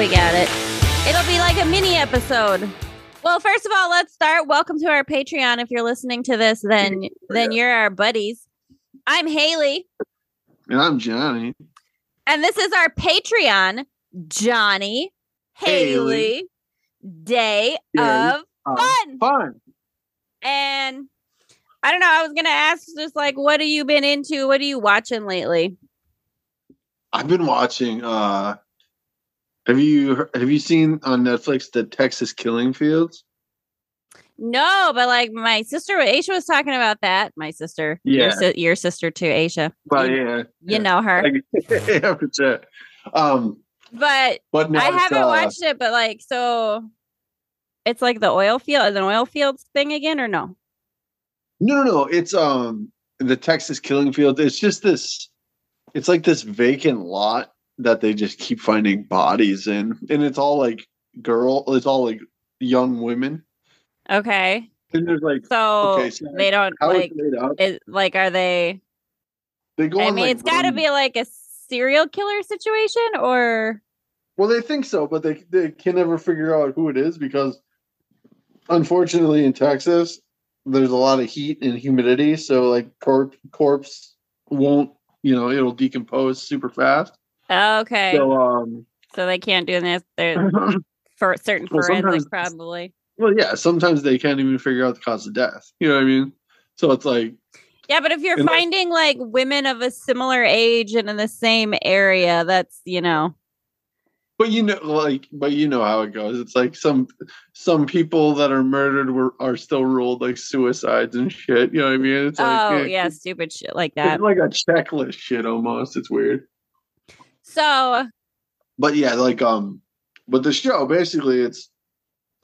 we got it. It'll be like a mini episode. Well, first of all, let's start. Welcome to our Patreon. If you're listening to this, then then you're our buddies. I'm Haleigh, And I'm Jonny. and this is our Patreon, Jonny Haleigh, Haleigh. Day Yeah. of Um, Fun. Fun. And I don't know. I was gonna ask just like, what have you been into? What are you watching lately? I've been watching. uh Have you have you seen on Netflix the Texas Killing Fields? No, but like my sister Aisha was talking about that. My sister, your, Yeah. si- your sister too, Aisha. Well, you, yeah, you yeah. know her, yeah, for sure. Um, but but I haven't uh, watched it. But like, so it's like the oil field, an oil fields thing again, or no? No, no, no. It's um the Texas Killing Field. It's just this. It's like this vacant lot that they just keep finding bodies in, and it's all like girl. It's all like young women, Okay, and there's like so, Okay, so they don't like. it's laid out. It like are they? They go. I mean, like, it's got to be like a serial killer situation, or Well, they think so, but they they can never figure out who it is because, unfortunately, in Texas, there's a lot of heat and humidity, so like corpse corpse won't you know it'll decompose super fast. Okay, so, So um, they can't do this. They're for certain Well, forensic, sometimes- probably. well, yeah, sometimes they can't even figure out the cause of death. You know what I mean? So it's like Yeah, but if you're And, like- finding like women of a similar age and in the same area, that's you know. But you know, like, but you know how it goes. It's like some some people that are murdered were are still ruled like suicides and shit. You know what I mean? It's like oh eh, yeah, stupid shit like that. it's like a checklist shit almost. It's weird. So But yeah, like um, but the show basically it's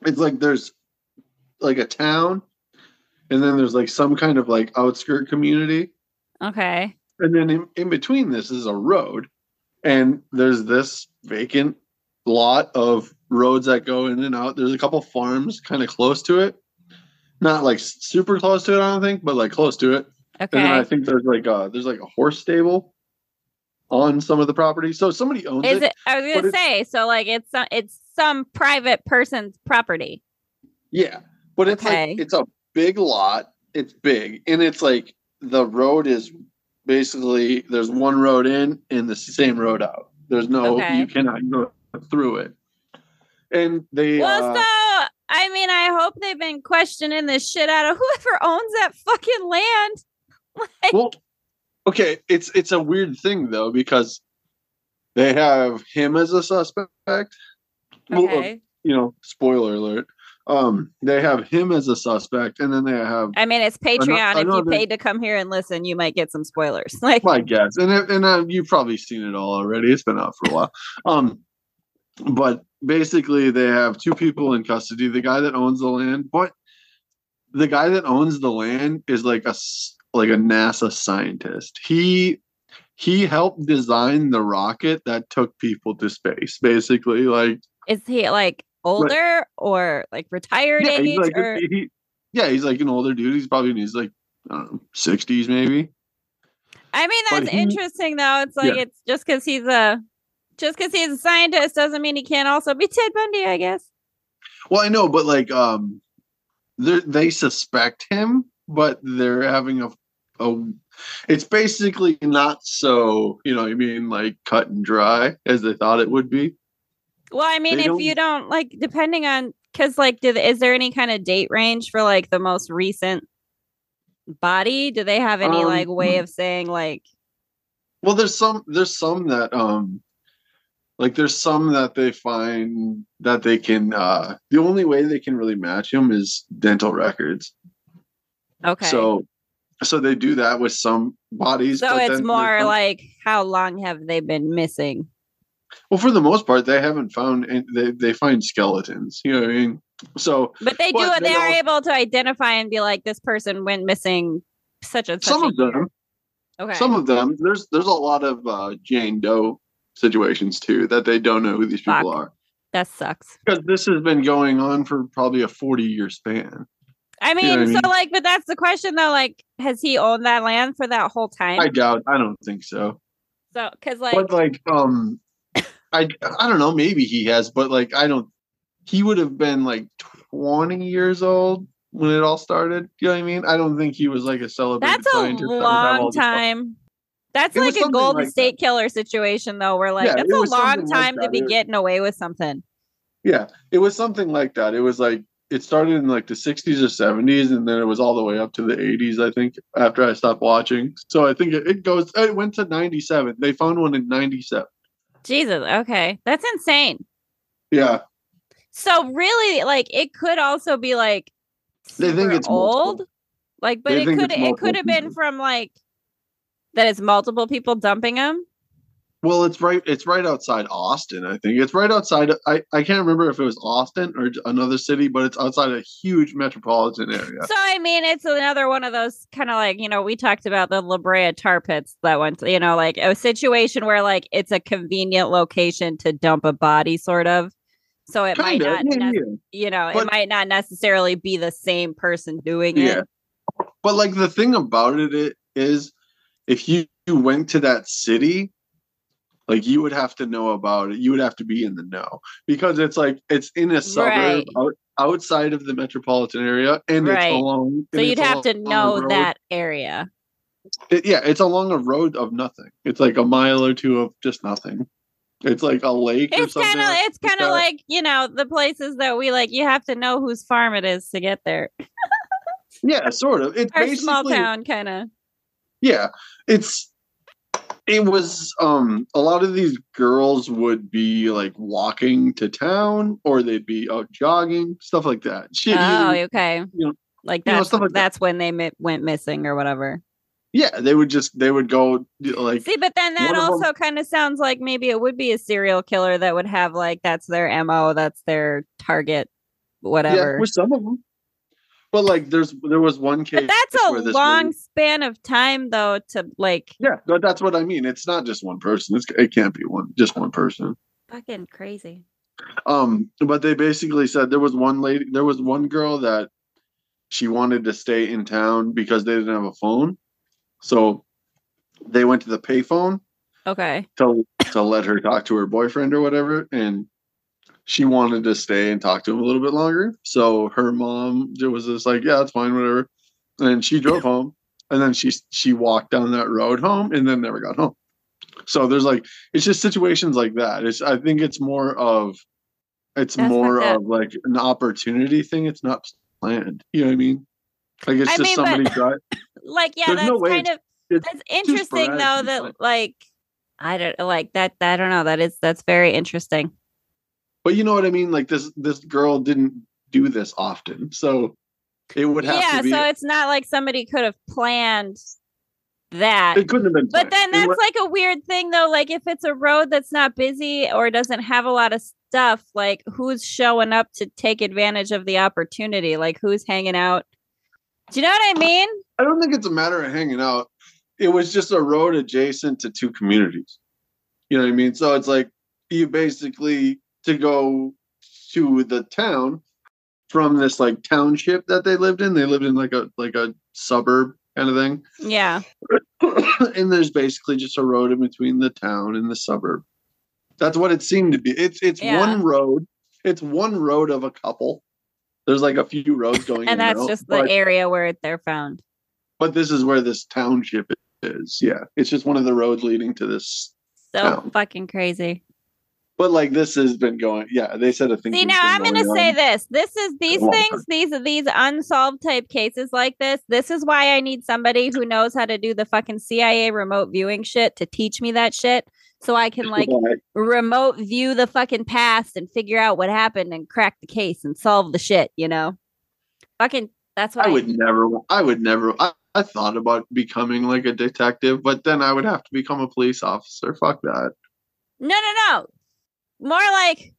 it's like there's like a town, and then there's like some kind of like outskirt community, okay, and then in, in between this is a road, and there's this vacant lot of roads that go in and out. There's a couple farms kind of close to it. Not like super close to it, I don't think, but like close to it. Okay. And then I think there's like a there's like a horse stable on some of the property. So somebody owns Is it. it? I was gonna say so. Like it's some it's some private person's property. Yeah. But it's Okay. like it's a big lot. It's big. And it's like the road is basically there's one road in and the same road out. There's no Okay. you cannot go through it. And they Well, uh, so I mean, I hope they've been questioning the shit out of whoever owns that fucking land. Like, well okay, it's it's a weird thing though because they have him as a suspect. Well, uh, okay. you know, spoiler alert. Um, they have him as a suspect, and then they have I mean, it's Patreon. I if you paid to come here and listen, you might get some spoilers. Like, my guess, and it- and uh, you've probably seen it all already. It's been out for a while. Um, but basically, they have two people in custody: the guy that owns the land, but the guy that owns the land is like a like a NASA scientist. He he helped design the rocket that took people to space. Basically, like is he like older or like retired yeah, age? he's like or he, yeah, he's like an older dude. He's probably in his like I don't know, sixties maybe. I mean, that's he- interesting though. It's like Yeah. it's just because he's a just because he's a scientist doesn't mean he can't also be Ted Bundy. I guess. Well, I know, but like, um, they suspect him, but they're having a, a. It's basically not so, you know, I mean, like cut and dry as they thought it would be. Well, I mean, They if don't- you don't like, depending on, because like, do the, is there any kind of date range for like the most recent body? Do they have any Um, like way of saying like, Well, there's some, there's some that, um, like there's some that they find that they can. uh The only way they can really match him is dental records. Okay, So, so they do that with some bodies. so it's more like how long have they been missing? Well, for the most part, they haven't found. an- They they find skeletons. You know what I mean? So But they do But. They they are al- able to identify and be like, this person went missing such and such. some a of them. Okay. some of them, there's there's a lot of uh, Jane Doe situations too that they don't know who these people Fuck. are that sucks. because this has been going on for probably a 40 year span. I mean, know what I so mean? like, but that's the question though. Like, has he owned that land for that whole time? I doubt. I don't think so. so, because like, but like, um, I I don't know. Maybe he has, but like I don't. He would have been like twenty years old when it all started. You know what I mean? I don't think he was like a celebrated. That's a scientist that would have all long time. That's It like a Golden like State Killer situation, though. Where like Yeah, that's a long something like time to be getting away with something. Yeah, it was something like that. It was like it started in like the 60s or 70s, and then it was all the way up to the 80s. I think after I stopped watching. So I think it, it goes. It went to 97. They found one in 97. Jesus. Okay, that's insane. Yeah, So really, like it could also be like They think it's multiple. old. Like, but They it could it could have been from like that it's multiple people dumping them. Well, it's right. It's right outside Austin. I think it's right outside. I I can't remember if it was Austin or another city, but it's outside a huge metropolitan area. So I mean, it's another one of those kind of like you know we talked about the La Brea tar pits that one. You know, like a situation where like it's a convenient location to dump a body, sort of. So it might Kinda, not, yeah, nec- yeah. you know, it might not necessarily be the same person doing Yeah. it. But like the thing about it i- if you went to that city, like you would have to know about it. You would have to be in the know because it's like it's in a suburb Right. out, outside of the metropolitan area, and Right. it's along. So you'd have to know that area. it- yeah, it's along a road of nothing. It's like a mile or two of just nothing. It's like a lake. It's kind of like it's kind of like you know the places that we like. You have to know whose farm it is to get there. yeah, sort of. It's Our basically small town kind of. yeah it's it was um a lot of these girls would be like walking to town or they'd be out jogging stuff like that shit Oh, okay. you know- like you know, that's that. that's when they mi- went missing or whatever. yeah they would just they would go like See, but then that one of 'em- also kind of sounds like maybe it would be a serial killer that would have like that's their mo, that's their target, whatever yeah with some of them but like there's there was one case but that's a long lady- span of time though to like yeah but that's what i mean it's not just one person it's, it can't be one just one person fucking crazy. Um, but they basically said there was one lady, there was one girl that she wanted to stay in town because they didn't have a phone. So they went to the payphone Okay. to to let her talk to her boyfriend or whatever, and she wanted to stay and talk to him a little bit longer. So her mom was just like, "Yeah, it's fine, whatever." And she drove home, and then she she walked down that road home, and then never got home. So there's like it's just situations like that. It's I think it's more of it's That's more of like an opportunity thing. It's not planned. You know what I mean? Like it's I just mean, but- somebody drive. Like yeah, There's that's no kind of it's that's interesting though that like I don't like that I don't know that is that's very interesting. But you know what I mean? Like this this girl didn't do this often, so it would have Yeah, to be. so it's not like somebody could have planned that. it couldn't have been. But then planned. That's like a weird thing though. Like if it's a road that's not busy or doesn't have a lot of stuff, like who's showing up to take advantage of the opportunity? Like who's hanging out? Do you know what I mean? I don't think it's a matter of hanging out. It was just a road adjacent to two communities. You know what I mean? So it's like you basically to go to the town from this like township that they lived in. They lived in like a like a suburb kind of thing. Yeah. and there's basically just a road in between the town and the suburb. That's what it seemed to be. It's it's Yeah. one road. It's one road of a couple. There's like a few roads going in And that's out, just the but, area where they're found. but this is where this township is. Yeah. It's just one of the roads leading to this. So Town. fucking crazy. But like this has been going. Yeah, they said a thing. See, now I'm going to say this. This is these things, these these unsolved type cases like this. This is why I need somebody who knows how to do the fucking CIA remote viewing shit to teach me that shit, so I can like remote view the fucking past and figure out what happened and crack the case and solve the shit. You know, fucking. That's why I I, would never. I would never. I, I thought about becoming like a detective, but then I would have to become a police officer. Fuck that. No, no, no. More like,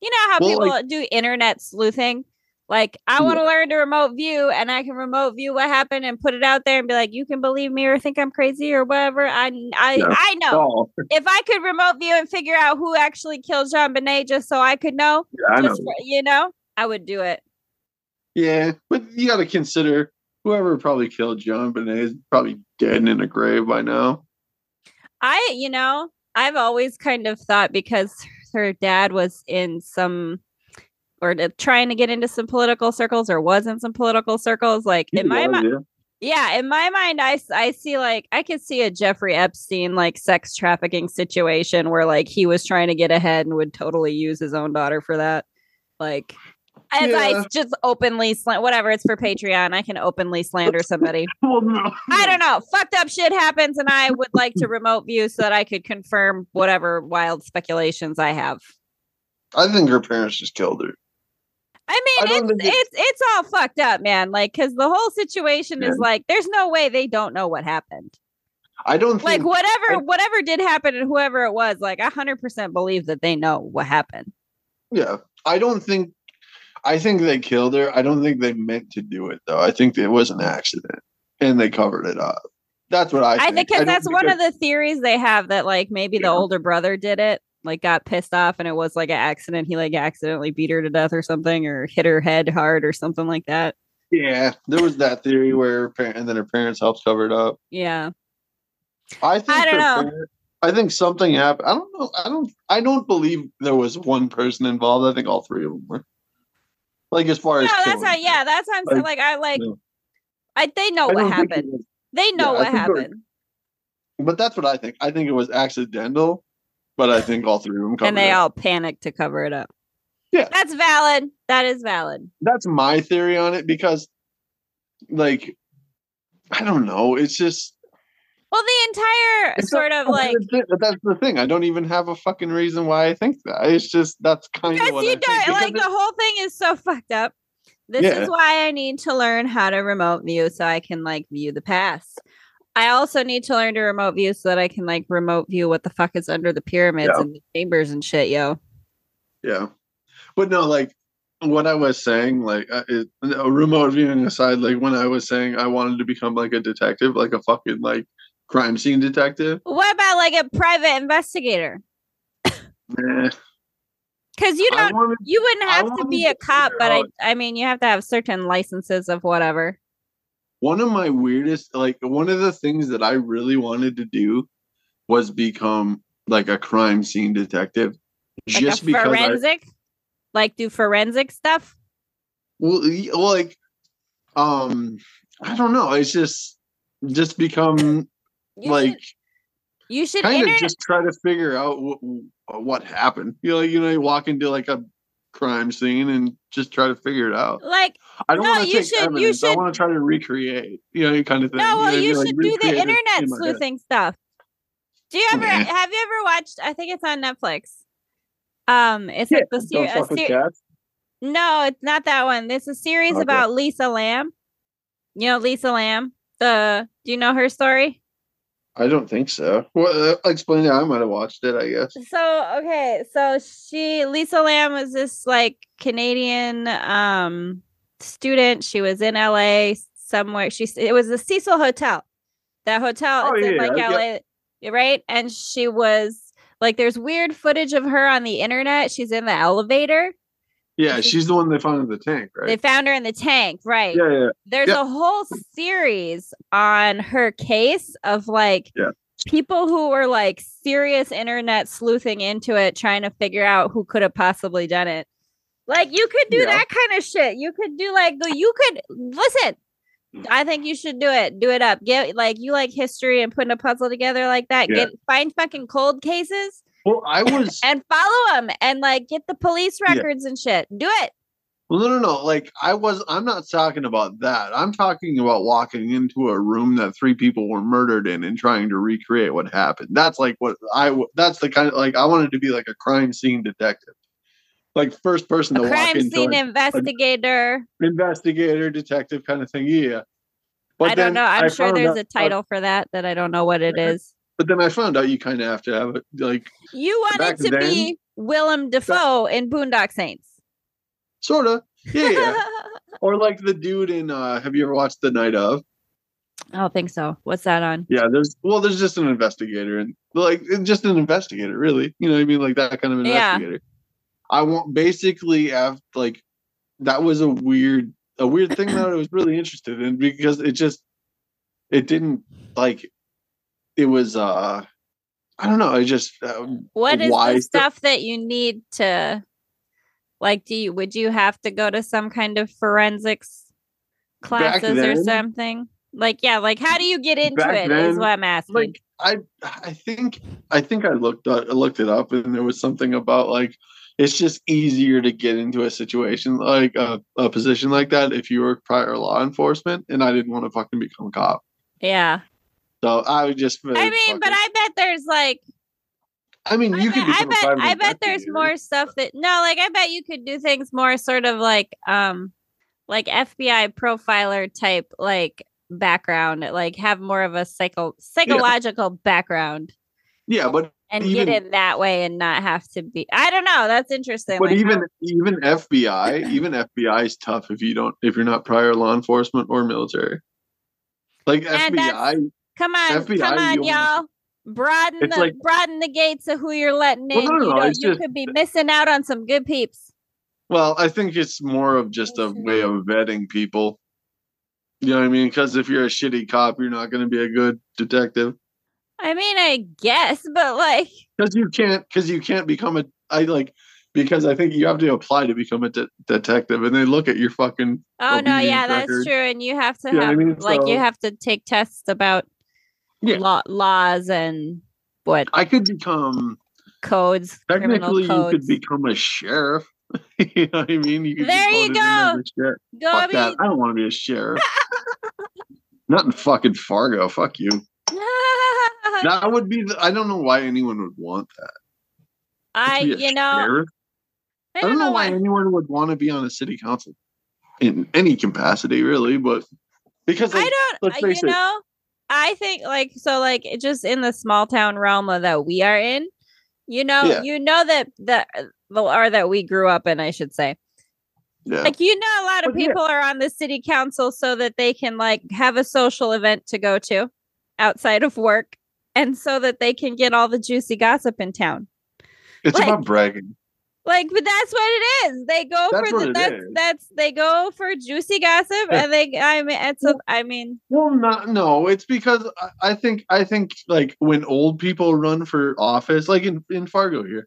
you know how Well, people like- do internet sleuthing. Like, I want to learn to remote view, and I can remote view what happened and put it out there and be like, you can believe me or think I'm crazy or whatever. I, I, Yeah. I know. Oh, If I could remote view and figure out who actually killed JonBenét just so I could know, yeah, I know. just you know, I would do it. Yeah, but you got to consider whoever probably killed JonBenét is probably dead in a grave by now. I, you know, I've always kind of thought because her dad was in some or trying to get into some political circles or was in some political circles. Like in my mind, yeah, in my mind, I I see like I could see a Jeffrey Epstein like sex trafficking situation where like he was trying to get ahead and would totally use his own daughter for that. Like as yeah. I just openly slant whatever it's for Patreon, I can openly slander somebody. well, no. I don't know. Fucked up shit happens, and I would like to remote view so that I could confirm whatever wild speculations I have. I think her parents just killed her. I mean, I it's, it's it's all fucked up, man. Like, because the whole situation yeah. is like, there's no way they don't know what happened. I don't like whatever I, whatever did happen and whoever it was. Like, I hundred percent believe that they know what happened. Yeah, I don't think. I think they killed her. I don't think they meant to do it though. I think it was an accident, and they covered it up. That's what I. Think. I think because that's one of the theories they have that like maybe yeah. the older brother did it like got pissed off and it was like an accident. He like accidentally beat her to death or something or hit her head hard or something like that. Yeah, there was that theory where parent, and then her parents helped cover it up. Yeah. I think I don't know. Parents, I think something happened. I don't know. I don't I don't believe there was one person involved. I think all three of them were. Like as far no, as that's how yeah, that's how I'm saying. Like I like I they know I what happened. Was, they know yeah, what happened. but that's what I think. I think it was accidental but I think all three of them and they all panicked to cover it up. Yeah, that's valid. That is valid. That's my theory on it because, like, I don't know. It's just well, the entire it's sort of like that's the thing. I don't even have a fucking reason why I think that. It's just that's kind because of what you I don't like. The whole thing is so fucked up. This yeah. is why I need to learn how to remote view so I can like view the past. I also need to learn to remote view so that I can like remote view what the fuck is under the pyramids yeah. and the chambers and shit, yo. Yeah, but no, like what I was saying, like uh, it, remote viewing aside, like when I was saying I wanted to become like a detective, like a fucking like crime scene detective. What about like a private investigator? Because you don't, wanted, you wouldn't have to be a cop, but I, I mean, you have to have certain licenses of whatever one of my weirdest like one of the things that I really wanted to do was become like a crime scene detective. Like just because forensic? I, like do forensic stuff? Well, like um I don't know. It's just just become you like should, you should kind of just try to figure out what, what happened. You know, you know, you walk into like a crime scene and just try to figure it out. Like I don't no, want to take should, evidence. You should, I want to try to recreate, you know, you kind of thing. No, well, you, know, you should like, do the internet sleuthing stuff. Do you ever yeah. have you ever watched? I think it's on Netflix. Um, it's yeah, like the series. no, it's not that one. It's a series okay. about Lisa Lam. You know Lisa Lam. The do you know her story? I don't think so. Well, uh, explain it. I might have watched it. I guess. So okay, so she Lisa Lam was this like Canadian um student. She was in LA somewhere. She it was the Cecil Hotel. That hotel oh, yeah, in like LA, yep. right? And she was like, there's weird footage of her on the internet. She's in the elevator. Yeah, she's the one they found in the tank, right? They found her in the tank, right? Yeah, yeah. There's yep. a whole series on her case of like yeah. people who were like serious internet sleuthing into it, trying to figure out who could have possibly done it. Like you could do yeah. that kind of shit. You could do like you could listen. I think you should do it. Do it up. Get like you like history and putting a puzzle together like that. Yeah. Get find fucking cold cases. Well, I was and follow them and like get the police records yeah. and shit. Do it. Well, no, no, no. Like I was, I'm not talking about that. I'm talking about walking into a room that three people were murdered in and trying to recreate what happened. That's like what I. That's the kind of like I wanted to be like a crime scene detective like first person a to crime walk into scene investigator, investigator, detective kind of thing. Yeah. But I don't know. I'm I sure there's out, a title for that that I don't know what it is. But then I found out you kind of have to have it like you wanted to then, be Willem Dafoe that, in Boondock Saints. Sort of. Yeah. yeah. or like the dude in uh have you ever watched The Night of? I don't think so. What's that on? Yeah, there's well, there's just an investigator and like just an investigator, really. You know, what I mean, like that kind of investigator. Yeah. I want basically have like that was a weird a weird thing that I was really interested in because it just it didn't like it was uh I don't know. I just uh, What is the stu- stuff that you need to like do you would you have to go to some kind of forensics classes or something? Like yeah, like how do you get into it is then, what I'm asking. like I I think I think I looked I looked it up and there was something about like it's just easier to get into a situation like a, a position like that if you were prior law enforcement and I didn't want to fucking become a cop. yeah. So I would just I mean, but I bet there's like I mean I you bet, could I bet I bet there's more stuff that no, like I bet you could do things more sort of like um like FBI profiler type like background, like have more of a psycho psychological background Yeah, but and even- get it that way and not have to be I don't know, that's interesting. but like even how- even FBI, even FBI is tough if you don't if you're not prior law enforcement or military. Like And FBI, come on, FBI, come on, y'all. Broaden the like- broaden the gates of who you're letting Well, in. no, no, you no, you just- could be missing out on some good peeps. well, I think it's more of just a way of vetting people. You know what I mean? Because if you're a shitty cop, you're not going to be a good detective. I mean, I guess, but like Because you can't. Because you can't become a. I like. Because I think you have to apply to become a de- detective, and they look at your fucking. Oh no, yeah, obedience that's true. And you have to You know what I have mean? like you have to take tests about Yeah. law, laws and what I could become. codes, Technically, you could become a sheriff. you know what I mean? You could There you voted in as go. Go Fuck be- that. I don't want to be a sheriff. Not in fucking Fargo. Fuck you. That would be. The, I don't know why anyone would want that. I To be a you know sheriff? I don't know why. anyone would want to be on a city council in any capacity, really. But because like, I don't. let's face you it. know, I think like so like just in the small town realm of that we are in. You know, Yeah. you know that that or that we grew up in, I should say. yeah, Like you know, a lot of But yeah. people are on the city council so that they can like have a social event to go to outside of work, and so that they can get all the juicy gossip in town. it's like- about bragging. Like, but that's what it is. They go That's for the that's that's they go for juicy gossip, and they. I mean, it's a. I mean, Well, not no. It's because I, think I think like when old people run for office, like in in Fargo here,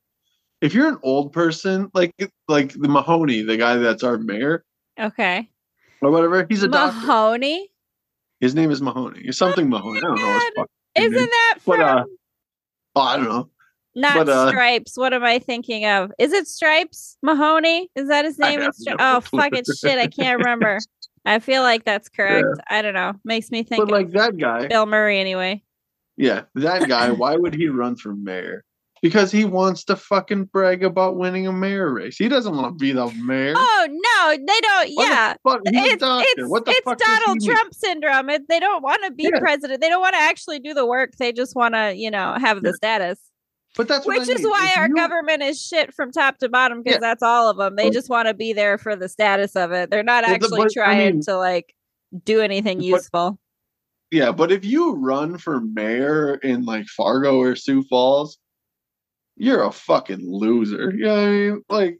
if you're an old person, like like the Mahoney, the guy that's our mayor okay. or whatever, he's a doctor. Mahoney. His name is Mahoney. Something Mahoney. I don't know. His God. fucking Isn't name. that from But uh, oh, I don't know. Not but, uh, Stripes? What am I thinking of? Is it Stripes Mahoney? Is that his name? Stri- no oh fucking shit! I can't remember. I feel like that's correct. I don't know. Makes me think But of like that guy, Bill Murray anyway. yeah, that guy. why would he run for mayor? Because he wants to fucking brag about winning a mayor race. He doesn't want to be the mayor. Oh no, they don't. What the yeah, fuck? It's it's, what the it's fuck Donald? Trump syndrome. It, they don't want to be Yeah. president. They don't want to actually do the work. They just want to, you know, have the status. But that's what Which I is why If our you- government is shit from top to bottom because Yeah. that's all of them. They just want to be there for the status of it. They're not Well, the- actually but, I trying mean- to like do anything But- useful. Yeah, but if you run for mayor in like Fargo or Sioux Falls, you're a fucking loser. You know I mean? Like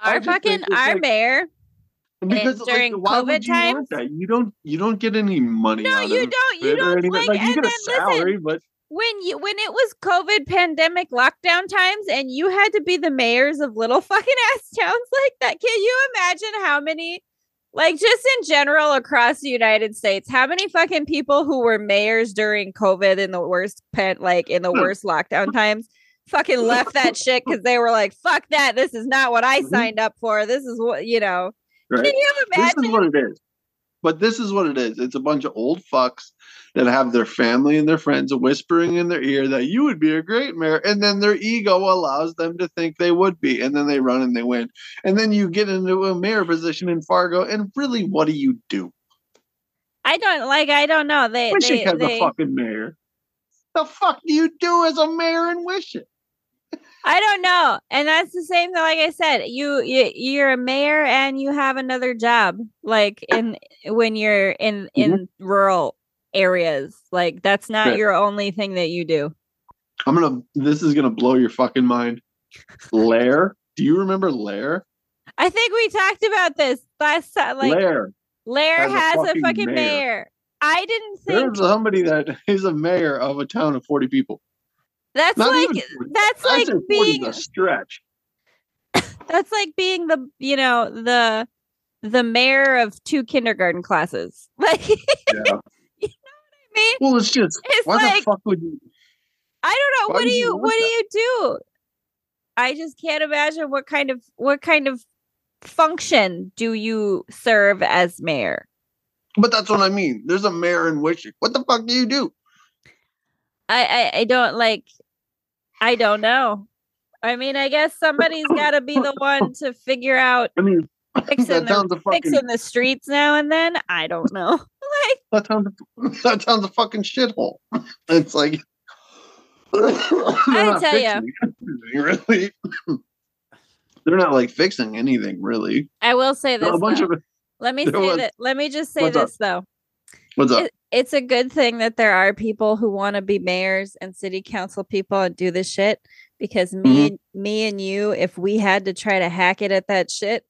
Our fucking our like- mayor. Eh, because like, during COVID you times? You don't you don't get any money. No, out you of don't. You don't like. like you get a salary, listen, but when you when it was COVID pandemic lockdown times and you had to be the mayors of little fucking ass towns like that, can you imagine how many like just in general across the United States, how many fucking people who were mayors during COVID in the worst pen like in the Hmm. worst lockdown times fucking left that shit because they were like, fuck that, this is not what I Mhm. signed up for. This is what you know. right? Can you this imagine? is what it is. But this is what it is. It's a bunch of old fucks that have their family and their friends whispering in their ear that you would be a great mayor, and then their ego allows them to think they would be, and then they run and they win, and then you get into a mayor position in Fargo, and really, what do you do? I don't like I don't know. They Wish they, has they a fucking mayor. The fuck do you do as a mayor in Wishek? I don't know. And that's the same thing like I said. You, you you're a mayor and you have another job like in when you're in in mm-hmm. rural areas. Like that's not your only thing that you do. I'm gonna. This is gonna blow your fucking mind. Lehr. Do you remember Lehr? I think we talked about this last time. Like Lehr. Lehr has a has a fucking fucking, mayor. mayor. I didn't think There's somebody that is a mayor of a town of 40 people. That's Not like that's I'd like being a stretch. that's like being the you know the the mayor of two kindergarten classes. Like Yeah. Me, Well, it's just It's why like- the fuck would you? I don't know. Why What do you you what do you do? I just can't imagine what kind of what kind of function do you serve as mayor? But that's what I mean. There's a mayor in Wishek. What the fuck do you do? I I, I don't like I don't know. I mean, I guess somebody's got to be the one to figure out I mean, fixing the, fucking fixing the streets now and then. I don't know. Like that sounds that sounds a fucking shithole. It's like I tell ya, really. They're not like fixing anything really. I will say this. a bunch though. of let me say was- that. Let me just say What's up? this though. what's up? It, it's a good thing that there are people who want to be mayors and city council people and do this shit because me Mhm. me and you, if we had to try to hack it at that shit,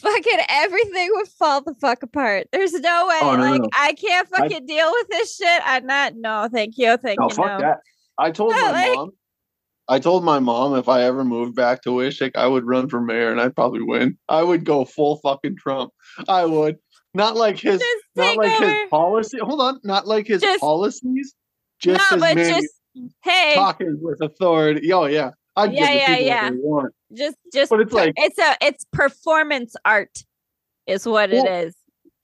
fucking everything would fall the fuck apart. There's no way. Oh, no, like no. I can't I- fucking deal with this shit. I'm not. No, thank you. Thank No, you. fuck no. that. I told my like- mom. I told my mom if I ever moved back to Wishek, I would run for mayor and I'd probably win. I would go full fucking Trump. I would. Not like his not like over. his policy. Hold on, not like his Just- policies. Just no, but man just hey, talking with authority. Oh yeah. I'd Yeah, yeah, yeah. what they want. just just But it's like- it's a it's performance art, is what it Well, is.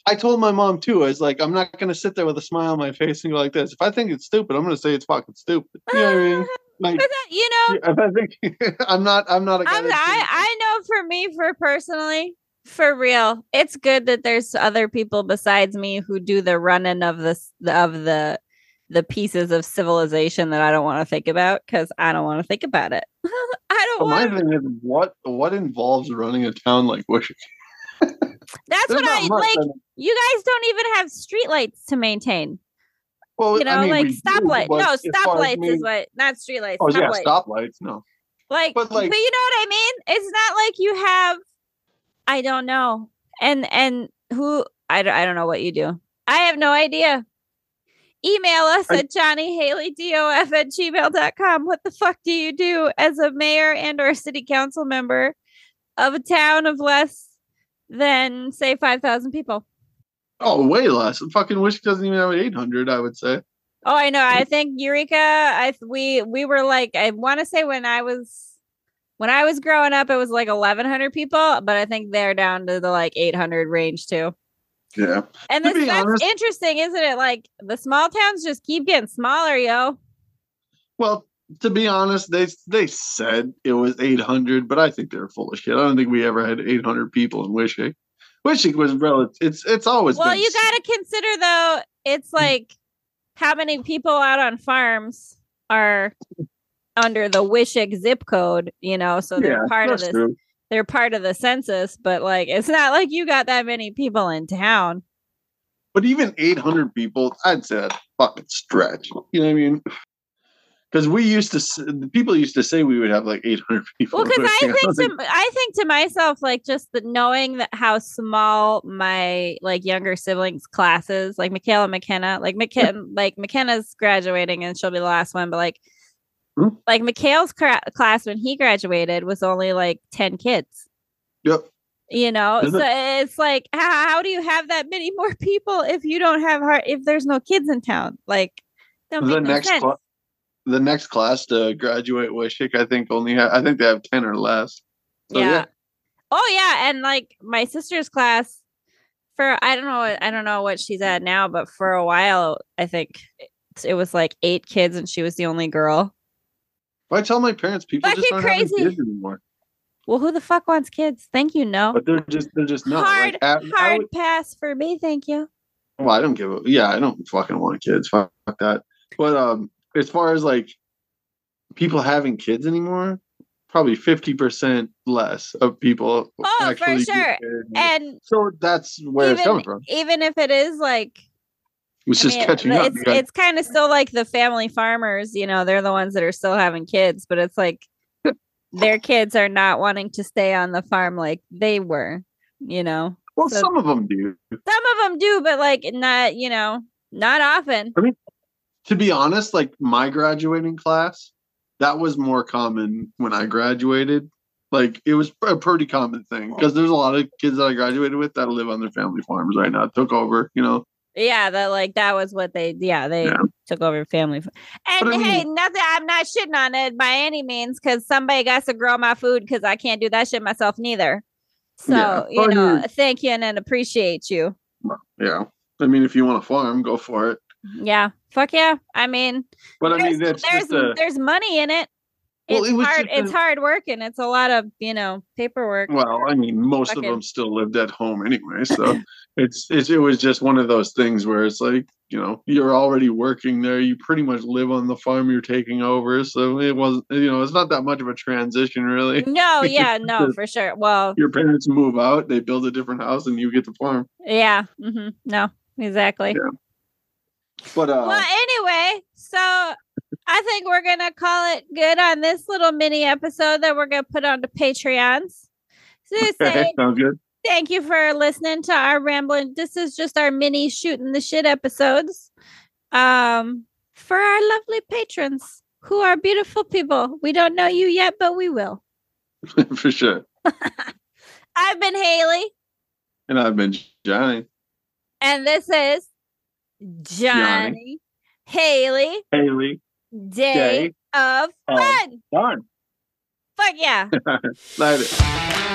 I told my mom too. I was like, I'm not gonna sit there with a smile on my face and go like this. If I think it's stupid, I'm gonna say it's fucking stupid. You know what I mean? Like, that, you know, I think, I'm not, I'm not a guy. I'm, I I know for me, for personally, for real, it's good that there's other people besides me who do the running of this of the the pieces of civilization that I don't want to think about because I don't want to think about it. I don't But my thing is, what what involves running a town like Wishek? That's what I much. like. I mean, You guys don't even have streetlights to maintain. well, You know, I mean, like do, stoplight. No, stoplights is what, not streetlights. Oh yeah, stoplights. stoplights. No, Like, But, but you know what I mean? It's not like you have. I don't know, and and who I don't, I don't know what you do. I have no idea. Email us I- at jonnyhaleighdof at gmail.com. What the fuck do you do as a mayor and or city council member of a town of less than say five thousand people? oh, way less. Fucking Wish doesn't even have 800. I would say. Oh, I know. I think Eureka. I we we were like I want to say when I was when I was growing up, it was like eleven hundred people, but I think they're down to the like eight hundred range too. Yeah. And this, honest- interesting, isn't it? Like the small towns just keep getting smaller, yo. Well, to be honest, they they said it was 800, but I think they're full of shit. I don't think we ever had 800 people in Wishek. Wishek was relative. It's it's always Well, you got to consider though, it's hmm. like how many people out on farms are under the Wishek zip code, you know, so they're yeah, part of this true. They're part of the census, but like it's not like you got that many people in town. But even 800 people, I'd say that's fucking stretch. You know what I mean? Because we used to, the people used to say we would have like 800 people. Well, because I think to I think to myself, like just the knowing that how small my like younger siblings' classes, like Michaela McKenna, like McKenna, like McKenna's graduating and she'll be the last one, but like Hmm. like Mikhail's cra- class when he graduated was only like ten kids. Yep. You know, Is so it- it's like how, how do you have that many more people if you don't have heart if there's no kids in town? Like, the no next sense. cla- the next class to graduate Wishek, I think only ha- I think they have 10 or less. So, yeah. yeah. Oh yeah, and like my sister's class for I don't know I don't know what she's at now, but for a while I think it- it was like eight kids and she was the only girl. I tell my parents people just Fucking aren't having crazy. kids anymore. Well, who the fuck wants kids? Thank you, no. But they're just they're just not hard like I hard would- pass for me, thank you. Well, I don't give a yeah, I don't fucking want kids. Fuck that. But um, as far as like people having kids anymore, probably fifty percent less of people. Oh, for sure. And so that's where it's coming from. even if it is like It's I just mean, catching the- up. It's got- it's kind of still like the family farmers, you know, they're the ones that are still having kids, but it's like their kids are not wanting to stay on the farm like they were, you know. well, so- some of them do. Some of them do, but like not, you know, not often. I mean, To be honest, like my graduating class, that was more common when I graduated. Like it was a pretty common thing because there's a lot of kids that I graduated with that live on their family farms right now. Took over, you know. Yeah, that like that was what they yeah, they yeah. took over family. And I mean, hey, nothing I'm not shitting on it by any means because somebody got to grow my food because I can't do that shit myself neither. So, yeah. you know, thank you and, and appreciate you. Yeah. I mean, if you want to farm, go for it. Yeah. Fuck yeah. I mean, but I mean, there's a, there's money in it. Well, it's it hard. it's a, hard work and it's a lot of you know paperwork. Well, I mean, most fucking... of them still lived at home anyway, so it's, it's it was just one of those things where it's like you know you're already working there. You pretty much live on the farm you're taking over, so it was you know it's not that much of a transition really. No, yeah, no, for sure. Well, your parents move out, they build a different house, and you get the farm. Yeah. Mm-hmm. No, exactly. Yeah. But uh, well, anyway, so I think we're gonna call it good on this little mini episode that we're gonna put on the Patreons. So say, sounds good. Thank you for listening to our rambling. This is just our mini shooting the shit episodes. Um, for our lovely patrons who are beautiful people. We don't know you yet, but we will. for sure. I've been Haleigh. And I've been Jonny. And this is Jonny, Jonny. Haleigh, Haleigh, Day, Day of Fun. Fun. Fuck yeah. Later.